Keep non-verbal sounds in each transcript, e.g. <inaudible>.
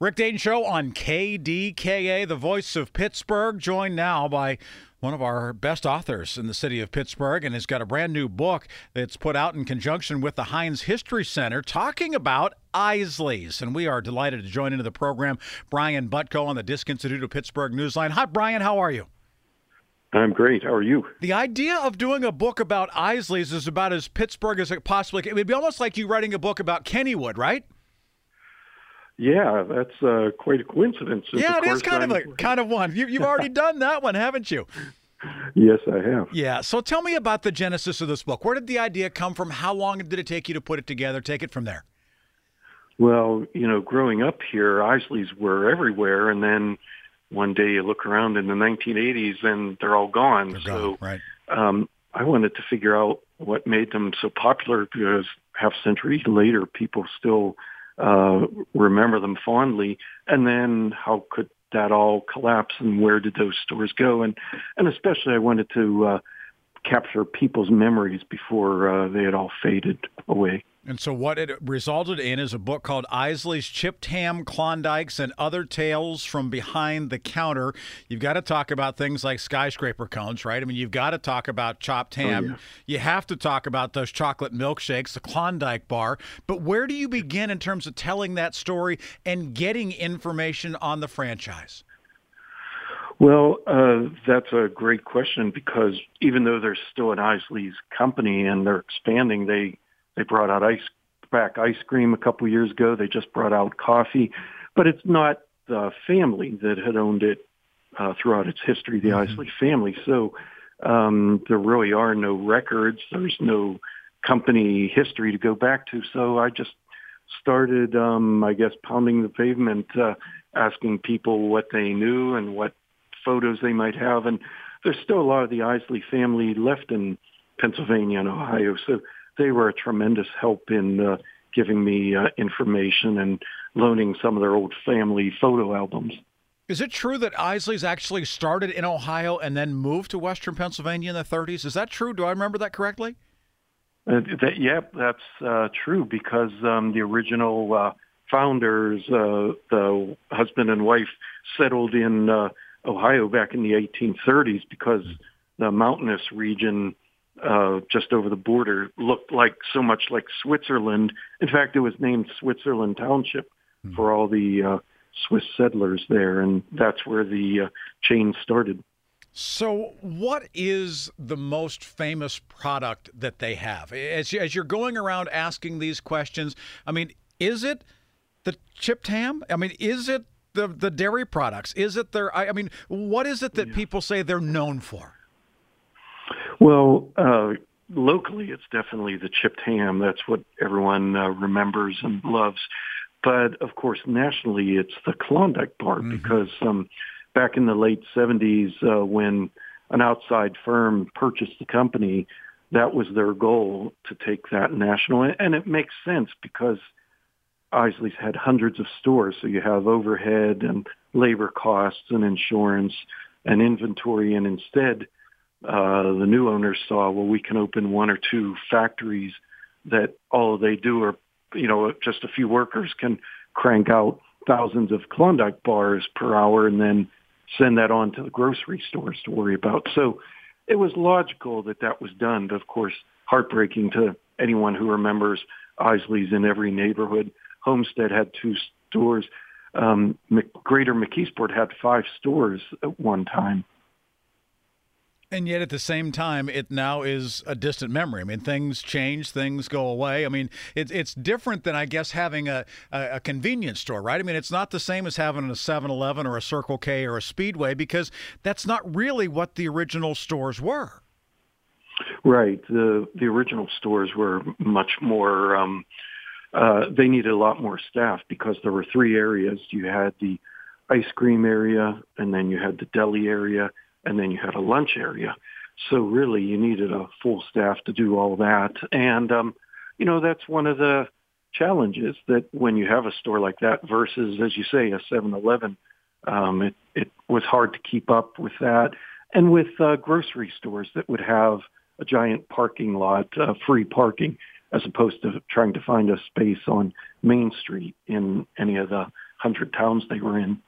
Rick Dayton Show on KDKA, the voice of Pittsburgh, joined now by one of our best authors in the city of Pittsburgh, and has got a brand new book that's put out in conjunction with the Heinz History Center talking about Isaly's. And we are delighted to join into the program Brian Butko on the Disc Institute of Pittsburgh Newsline. Hi, Brian, how are you? I'm great. How are you? The idea of doing a book about Isaly's is about as Pittsburgh as it possibly can. It would be almost like you writing a book about Kennywood, right? Yeah, that's uh, quite a coincidence. Yeah, it is kind I'm... of a kind of one. You, you've already done that one, haven't you? <laughs> Yes, I have. Yeah. So tell me about the genesis of this book. Where did the idea come from? How long did it take you to put it together? Take it from there. Well, you know, growing up here, Isaly's were everywhere, and then one day you look around in the 1980s and they're all gone. They're so, gone. right. Um, I wanted to figure out what made them so popular because half century later, people still uh, remember them fondly, and then how could that all collapse, and where did those stores go? And and especially, I wanted to uh, capture people's memories before uh, they had all faded away. And so, what it resulted in is a book called Isaly's Chipped Ham, Klondikes, and Other Tales from Behind the Counter. You've got to talk about things like skyscraper cones, right? I mean, you've got to talk about chopped ham. Oh, yeah. You have to talk about those chocolate milkshakes, the Klondike bar. But where do you begin in terms of telling that story and getting information on the franchise? Well, uh, that's a great question because even though they're still an Isaly's company and they're expanding, they they brought out ice back ice cream a couple years ago. They just brought out coffee, but it's not the family that had owned it uh, throughout its history, the mm-hmm. Isaly family. So um, there really are no records. There's no company history to go back to. So I just started, um, I guess, pounding the pavement, uh, asking people what they knew and what photos they might have. And there's still a lot of the Isaly family left in Pennsylvania and Ohio. So they were a tremendous help in uh, giving me uh, information and loaning some of their old family photo albums. Is it true that Isaly's actually started in Ohio and then moved to Western Pennsylvania in the 30s? Is that true? Do I remember that correctly? Uh, that, yep, that's uh, true because um, the original uh, founders, uh, the husband and wife, settled in uh, Ohio back in the 1830s because the mountainous region uh, just over the border looked like so much like Switzerland. In fact, it was named Switzerland Township mm-hmm. for all the uh, Swiss settlers there, and that's where the uh, chain started. So, what is the most famous product that they have? As, as you're going around asking these questions, I mean, is it the chipped ham? I mean, is it the the dairy products? Is it their? I, I mean, what is it that yeah. people say they're known for? Well, uh, locally, it's definitely the chipped ham. That's what everyone uh, remembers and loves. But of course, nationally, it's the Klondike bar mm-hmm. because um, back in the late 70s, uh, when an outside firm purchased the company, that was their goal to take that national. And it makes sense because Isaly's had hundreds of stores, so you have overhead and labor costs and insurance and inventory, and instead uh, the new owners saw, well, we can open one or two factories that all they do are, you know, just a few workers can crank out thousands of Klondike bars per hour and then send that on to the grocery stores to worry about. So it was logical that that was done, but of course, heartbreaking to anyone who remembers Isaly's in every neighborhood. Homestead had two stores. Um, Greater McKeesport had five stores at one time. And yet, at the same time, it now is a distant memory. I mean, things change, things go away. I mean, it, it's different than, I guess, having a, a, a, convenience store, right? I mean, it's not the same as having a 7 Eleven or a Circle K or a Speedway because that's not really what the original stores were. Right. The, the original stores were much more, um, uh, they needed a lot more staff because there were three areas. You had the ice cream area, and then you had the deli area and then you had a lunch area. So really, you needed a full staff to do all that. And, um, you know, that's one of the challenges that when you have a store like that versus, as you say, a 7-Eleven, um, it, it was hard to keep up with that. And with uh, grocery stores that would have a giant parking lot, uh, free parking, as opposed to trying to find a space on Main Street in any of the hundred towns they were in.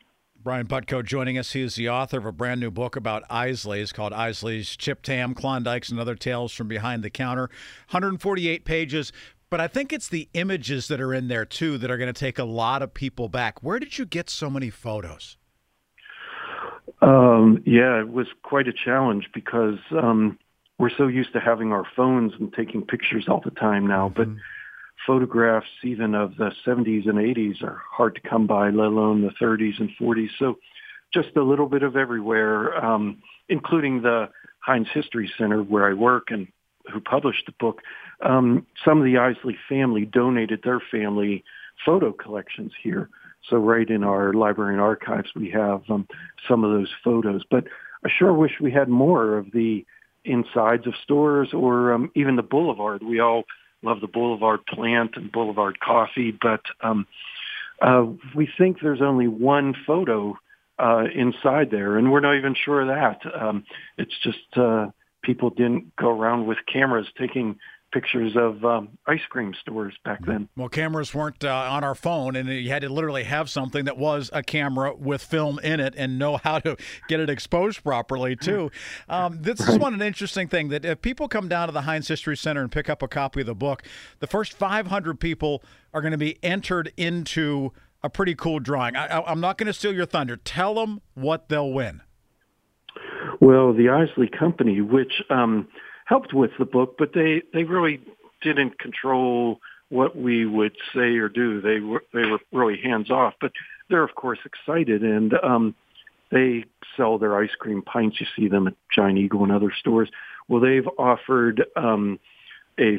Brian Butko joining us. He is the author of a brand new book about Isaly's called Isaly's Chip Ham, Klondikes, and Other Tales from Behind the Counter. 148 pages. But I think it's the images that are in there too that are going to take a lot of people back. Where did you get so many photos? Um, yeah, it was quite a challenge because um, we're so used to having our phones and taking pictures all the time now. Mm-hmm. But photographs even of the 70s and 80s are hard to come by, let alone the 30s and 40s. So just a little bit of everywhere, um, including the Heinz History Center where I work and who published the book. Um, some of the Isaly family donated their family photo collections here. So right in our library and archives, we have um, some of those photos. But I sure wish we had more of the insides of stores or um, even the boulevard. We all love the Boulevard plant and Boulevard coffee, but um, uh, we think there's only one photo uh, inside there, and we're not even sure of that. Um, it's just uh, people didn't go around with cameras taking pictures of um, ice cream stores back then. Well, cameras weren't uh, on our phone, and you had to literally have something that was a camera with film in it and know how to get it exposed properly, too. Um, this right. is one an interesting thing that if people come down to the Heinz History Center and pick up a copy of the book, the first 500 people are going to be entered into a pretty cool drawing. I, I'm not going to steal your thunder. Tell them what they'll win. Well, the Isaly Company, which um, – helped with the book, but they they really didn't control what we would say or do. They were they were really hands off, but they're of course excited and um they sell their ice cream pints. You see them at Giant Eagle and other stores. Well, they've offered um, a,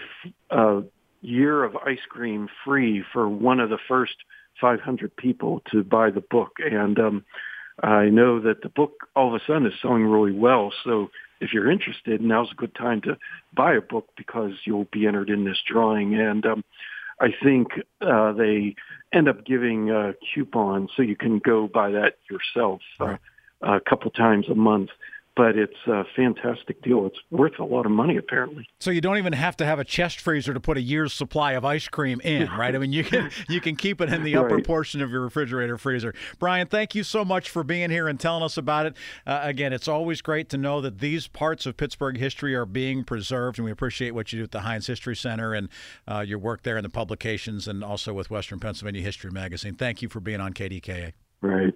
year of ice cream free for one of the first 500 people to buy the book. And um, I know that the book all of a sudden is selling really well. So if you're interested, now's a good time to buy a book because you'll be entered in this drawing. And um, I think uh, they end up giving a coupon so you can go buy that yourself uh, a couple times a month but it's a fantastic deal. It's worth a lot of money, apparently. So you don't even have to have a chest freezer to put a year's supply of ice cream in, right? I mean, you can <laughs> you can keep it in the upper right. portion of your refrigerator freezer. Brian, thank you so much for being here and telling us about it. Uh, again, it's always great to know that these parts of Pittsburgh history are being preserved, and we appreciate what you do at the Heinz History Center and uh, your work there in the publications, and also with Western Pennsylvania History Magazine. Thank you for being on KDKA. Right.